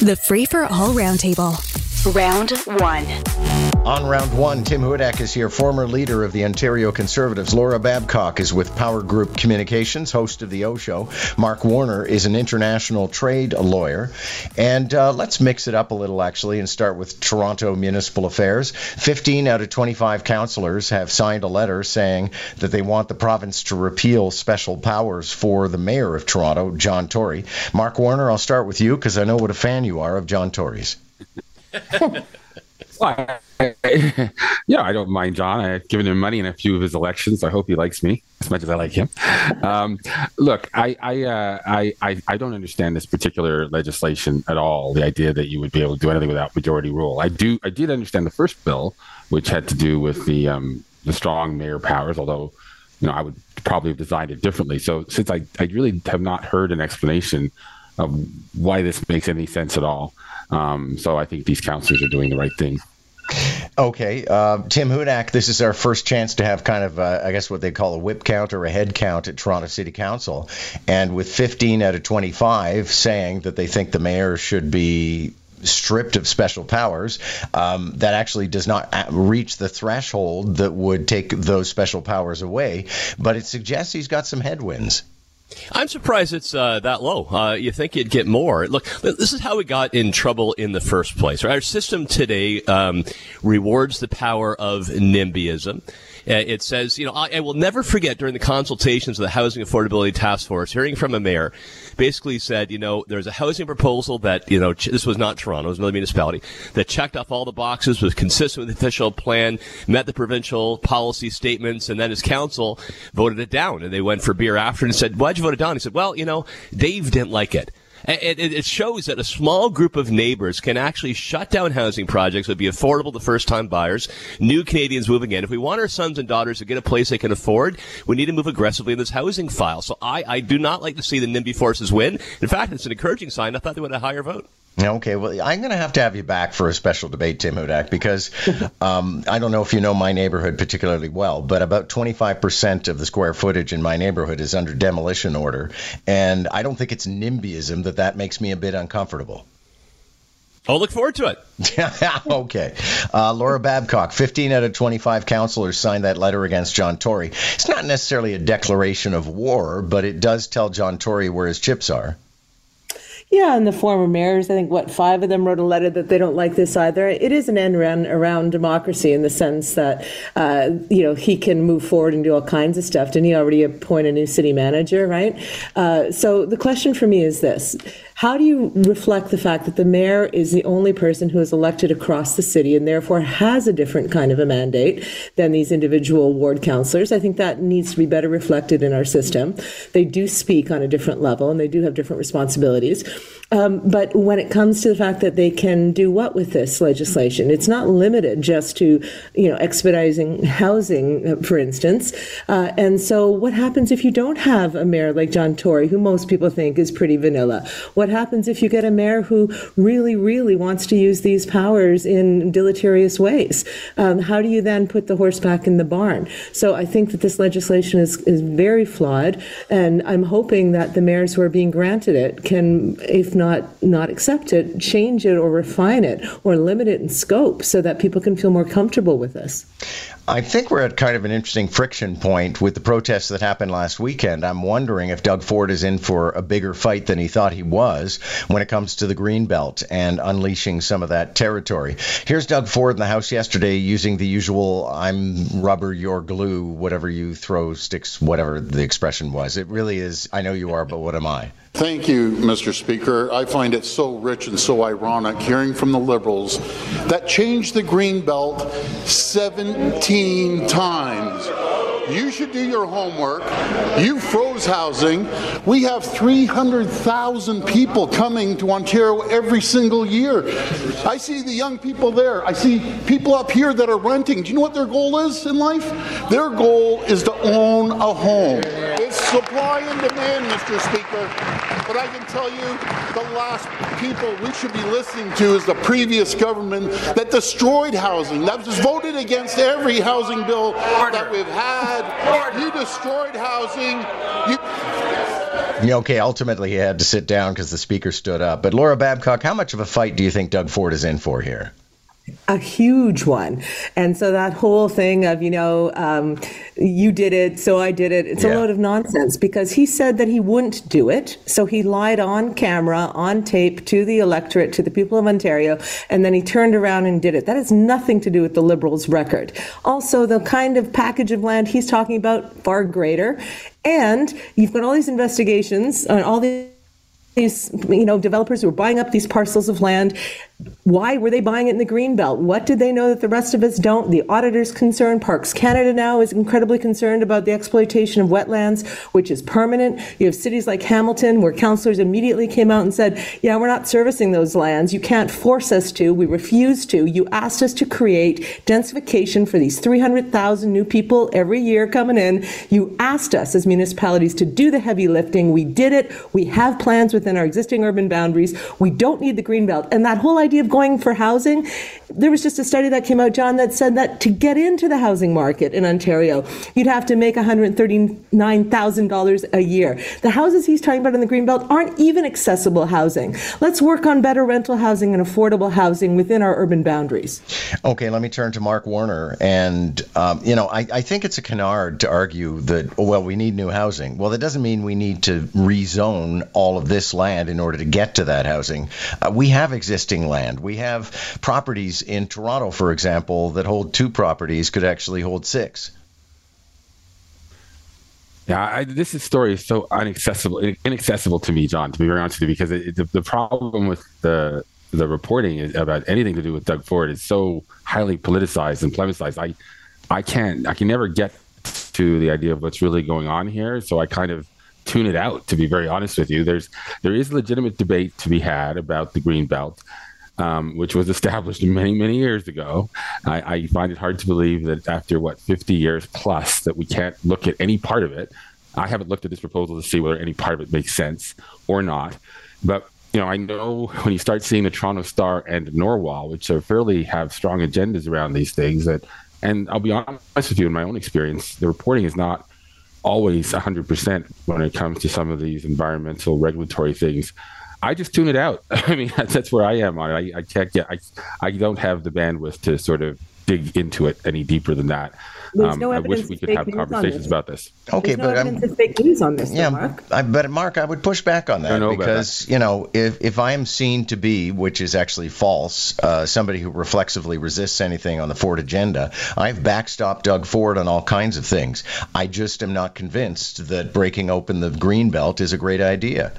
The Free for All Roundtable. Round one. On round one, Tim Hudak is here, former leader of the Ontario Conservatives. Laura Babcock is with Power Group Communications, host of The O Show. Mark Warner is an international trade lawyer. And uh, let's mix it up a little, actually, and start with Toronto Municipal Affairs. 15 out of 25 councillors have signed a letter saying that they want the province to repeal special powers for the mayor of Toronto, John Tory. Mark Warner, I'll start with you because I know what a fan you are of John Tory's. I, yeah, I don't mind John. I've given him money in a few of his elections. So I hope he likes me as much as I like him. Um, look, I I, uh, I I I don't understand this particular legislation at all. The idea that you would be able to do anything without majority rule. I do. I did understand the first bill, which had to do with the um, the strong mayor powers. Although, you know, I would probably have designed it differently. So since I I really have not heard an explanation of why this makes any sense at all. Um, so I think these councillors are doing the right thing. Okay, uh, Tim Hudak, this is our first chance to have kind of, uh, I guess, what they call a whip count or a head count at Toronto City Council. And with 15 out of 25 saying that they think the mayor should be stripped of special powers, um, that actually does not reach the threshold that would take those special powers away. But it suggests he's got some headwinds. I'm surprised it's uh, that low. Uh, you think you'd get more. Look, this is how we got in trouble in the first place. Our system today um, rewards the power of NIMBYism. Uh, it says, you know, I, I, will never forget during the consultations of the Housing Affordability Task Force, hearing from a mayor, basically said, you know, there's a housing proposal that, you know, ch- this was not Toronto, it was another municipality, that checked off all the boxes, was consistent with the official plan, met the provincial policy statements, and then his council voted it down. And they went for beer after and said, why'd you vote it down? He said, well, you know, Dave didn't like it. It, it, shows that a small group of neighbors can actually shut down housing projects that would be affordable to first time buyers, new Canadians moving in. If we want our sons and daughters to get a place they can afford, we need to move aggressively in this housing file. So I, I do not like to see the NIMBY forces win. In fact, it's an encouraging sign. I thought they would have a higher vote. Okay, well, I'm going to have to have you back for a special debate, Tim Hudak, because um, I don't know if you know my neighborhood particularly well, but about 25% of the square footage in my neighborhood is under demolition order, and I don't think it's NIMBYism that that makes me a bit uncomfortable. I'll look forward to it. okay. Uh, Laura Babcock, 15 out of 25 councillors signed that letter against John Tory. It's not necessarily a declaration of war, but it does tell John Tory where his chips are. Yeah, and the former mayors, I think, what, five of them wrote a letter that they don't like this either. It is an end run around democracy in the sense that, uh, you know, he can move forward and do all kinds of stuff. Didn't he already appoint a new city manager, right? Uh, so the question for me is this how do you reflect the fact that the mayor is the only person who is elected across the city and therefore has a different kind of a mandate than these individual ward councillors? I think that needs to be better reflected in our system. They do speak on a different level and they do have different responsibilities. Um, but when it comes to the fact that they can do what with this legislation, it's not limited just to, you know, expediting housing, uh, for instance. Uh, and so, what happens if you don't have a mayor like John Tory, who most people think is pretty vanilla? What happens if you get a mayor who really, really wants to use these powers in deleterious ways? Um, how do you then put the horse back in the barn? So, I think that this legislation is is very flawed, and I'm hoping that the mayors who are being granted it can, if not not accept it, change it or refine it or limit it in scope so that people can feel more comfortable with this. I think we're at kind of an interesting friction point with the protests that happened last weekend. I'm wondering if Doug Ford is in for a bigger fight than he thought he was when it comes to the green belt and unleashing some of that territory. Here's Doug Ford in the House yesterday using the usual "I'm rubber, you're glue," whatever you throw sticks, whatever the expression was. It really is. I know you are, but what am I? Thank you, Mr. Speaker. I find it so rich and so ironic hearing from the Liberals that changed the green belt 17 times you should do your homework. You froze housing. We have 300,000 people coming to Ontario every single year. I see the young people there. I see people up here that are renting. Do you know what their goal is in life? Their goal is to own a home. It's supply and demand, Mr. Speaker. But I can tell you the last people we should be listening to is the previous government that destroyed housing, that was voted against every housing bill that we've had you destroyed housing. You Okay, ultimately he had to sit down because the speaker stood up. But Laura Babcock, how much of a fight do you think Doug Ford is in for here? A huge one. And so that whole thing of, you know, um, you did it, so I did it, it's yeah. a load of nonsense because he said that he wouldn't do it. So he lied on camera, on tape to the electorate, to the people of Ontario, and then he turned around and did it. That has nothing to do with the Liberals' record. Also, the kind of package of land he's talking about, far greater. And you've got all these investigations on all these these you know developers who are buying up these parcels of land why were they buying it in the green belt? What did they know that the rest of us don't? The auditors concerned. Parks canada now is incredibly concerned about the exploitation of wetlands which is permanent. You have cities like hamilton where councillors immediately came out and said yeah we're not servicing those lands. You can't force us to. We refuse to. You asked us to create densification for these 300000 new people every year coming in. You asked us as municipalities to do the heavy lifting. We did it. We have plans within our existing urban boundaries. We don't need the green belt. And that whole idea of going for housing, there was just a study that came out, John, that said that to get into the housing market in Ontario, you'd have to make $139,000 a year. The houses he's talking about in the green belt aren't even accessible housing. Let's work on better rental housing and affordable housing within our urban boundaries. Okay, let me turn to Mark Warner. And, um, you know, I, I think it's a canard to argue that, well, we need new housing. Well, that doesn't mean we need to rezone all of this land in order to get to that housing. Uh, we have existing land. We have properties in Toronto, for example, that hold two properties could actually hold six. Yeah, I, this is story is so inaccessible, inaccessible to me, John. To be very honest with you, because it, the, the problem with the the reporting is about anything to do with Doug Ford is so highly politicized and politicized. I I can't I can never get to the idea of what's really going on here. So I kind of tune it out. To be very honest with you, there's there is legitimate debate to be had about the green belt. Um, which was established many, many years ago. I, I, find it hard to believe that after what 50 years plus that we can't look at any part of it. I haven't looked at this proposal to see whether any part of it makes sense or not. But you know, I know when you start seeing the Toronto Star and Narwhal, which are fairly have strong agendas around these things, that and I'll be honest with you, in my own experience, the reporting is not always 100% when it comes to some of these environmental regulatory things. I just tune it out. I mean, that's, that's where I am on it. I, I can't get, I, I don't have the bandwidth to sort of dig into it any deeper than that. Um, no I wish we could have conversations about this. Okay, There's but no evidence of fake news on this, yeah, though, Mark. I, but Mark, I would push back on that because that. you know if if I am seen to be, which is actually false, uh, somebody who reflexively resists anything on the Ford agenda, I've backstopped Doug Ford on all kinds of things. I just am not convinced that breaking open the green belt is a great idea.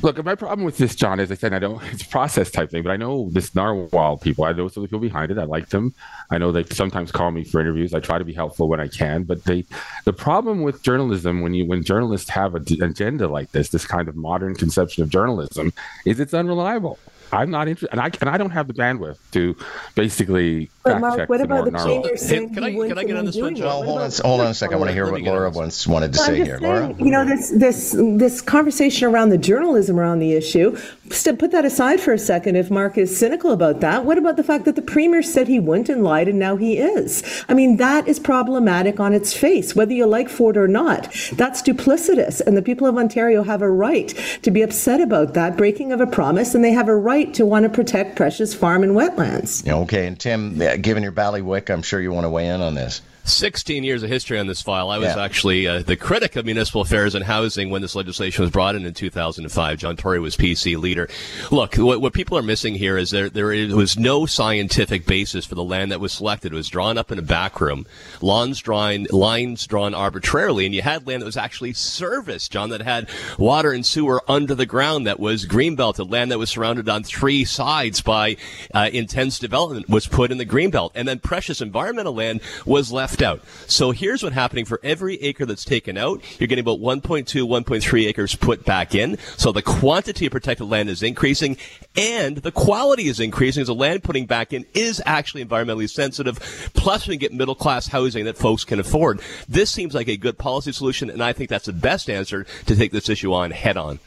Look, my problem with this, John, as I said, I don't. It's process type thing, but I know this narwhal people. I know some of the people behind it. I like them. I know they sometimes call me for interviews. I try to be helpful when I can, but they. The problem with journalism, when you when journalists have an agenda like this, this kind of modern conception of journalism, is it's unreliable. I'm not interested, and I and I don't have the bandwidth to basically. But Mark, what about the change you're saying? Can I, can I get on this one, Well, hold on, hold on a second. I want to hear what Laura wants wanted to well, say here. Saying, Laura, you know this this this conversation around the journalism around the issue. Put that aside for a second. If Mark is cynical about that, what about the fact that the premier said he wouldn't and lied, and now he is? I mean, that is problematic on its face, whether you like Ford or not. That's duplicitous, and the people of Ontario have a right to be upset about that breaking of a promise, and they have a right right to want to protect precious farm and wetlands. Okay, and Tim, given your bailiwick, I'm sure you want to weigh in on this. 16 years of history on this file. I was yeah. actually uh, the critic of municipal affairs and housing when this legislation was brought in in 2005. John Tory was PC leader. Look, what, what people are missing here is there there was no scientific basis for the land that was selected. It was drawn up in a back room, lawns drawn, lines drawn arbitrarily, and you had land that was actually serviced, John, that had water and sewer under the ground, that was greenbelted, land that was surrounded on three sides by uh, intense development was put in the greenbelt, and then precious environmental land was left out. So here's what's happening for every acre that's taken out, you're getting about 1.2, 1.3 acres put back in. So the quantity of protected land is increasing and the quality is increasing as the land putting back in is actually environmentally sensitive. Plus we get middle class housing that folks can afford. This seems like a good policy solution and I think that's the best answer to take this issue on head on.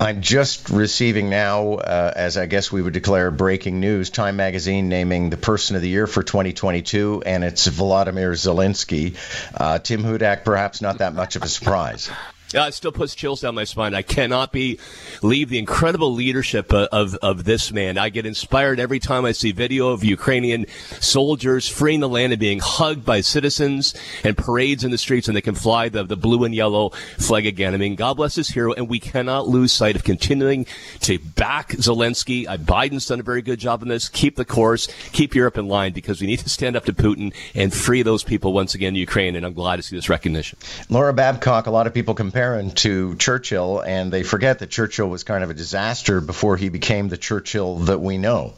I'm just receiving now, uh, as guess we would declare breaking news, Time Magazine naming the person of the year for 2022 and it's Volodymyr Zelensky. Uh, Tim Hudak, perhaps not that much of a surprise. Yeah, it still puts chills down my spine. I cannot be leave the incredible leadership of, of, of this man. I get inspired every time I see video of Ukrainian soldiers freeing the land and being hugged by citizens and parades in the streets, and they can fly the, the blue and yellow flag again. I mean, God bless this hero, and we cannot lose sight of continuing to back Zelensky. Uh, Biden's done a very good job in this. Keep the course, keep Europe in line, because we need to stand up to Putin and free those people once again in Ukraine. And I'm glad to see this recognition. Laura Babcock, a lot of people compare to Churchill, and they forget that Churchill was kind of a disaster before he became the Churchill that we know.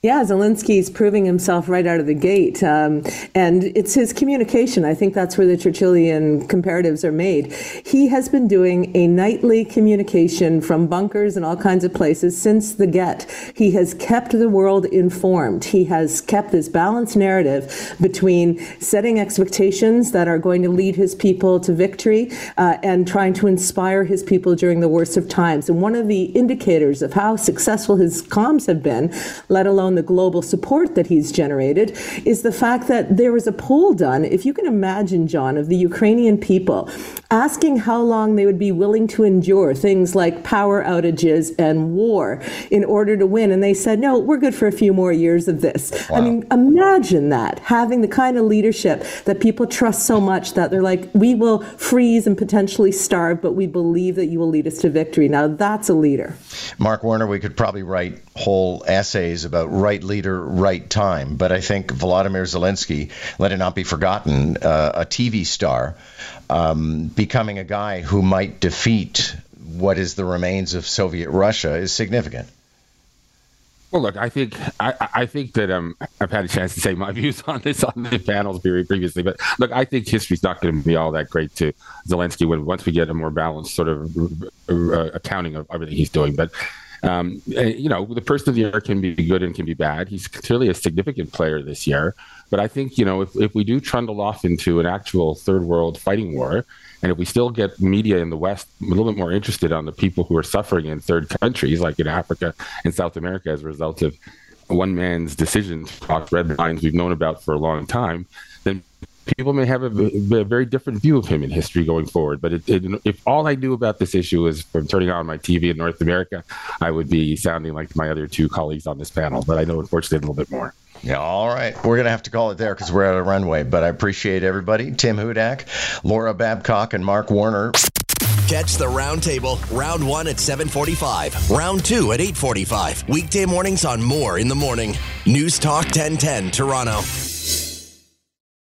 Yeah, Zelensky's proving himself right out of the gate. Um, and it's his communication. I think that's where the Churchillian comparatives are made. He has been doing a nightly communication from bunkers and all kinds of places since the get. He has kept the world informed. He has kept this balanced narrative between setting expectations that are going to lead his people to victory uh, and trying to inspire his people during the worst of times. And one of the indicators of how successful his comms have been, let alone the global support that he's generated is the fact that there was a poll done, if you can imagine, John, of the Ukrainian people asking how long they would be willing to endure things like power outages and war in order to win. And they said, no, we're good for a few more years of this. Wow. I mean, imagine that, having the kind of leadership that people trust so much that they're like, we will freeze and potentially starve, but we believe that you will lead us to victory. Now, that's a leader. Mark Warner, we could probably write whole essays about right leader, right time. But I think Volodymyr Zelensky, let it not be forgotten, uh, a TV star, um, becoming a guy who might defeat what is the remains of Soviet Russia is significant. Well, look, I think I, I think that um, I've had a chance to say my views on this on the panels very previously, but look, I think history's not going to be all that great to Zelensky when once we get a more balanced sort of uh, accounting of everything he's doing. But um, eh, you know, the person of the year can be good and can be bad. He's clearly a significant player this year. But I think, you know, if, if we do trundle off into an actual third world fighting war, and if we still get media in the West a little bit more interested on the people who are suffering in third countries, like in Africa and South America, as a result of one man's decisions cross red lines we've known about for a long time, then people may have a, a, very different view of him in history going forward. But it, it, if all I knew about this issue is from turning on my TV in North America, I would be sounding like my other two colleagues on this panel. But I know, unfortunately, a little bit more. Yeah, all right. We're going to have to call it there because we're out of runway. But I appreciate everybody. Tim Hudak, Laura Babcock, and Mark Warner. Catch the roundtable, round one at 745, round two at 845. Weekday mornings on Moore in the Morning. News Talk 1010, Toronto.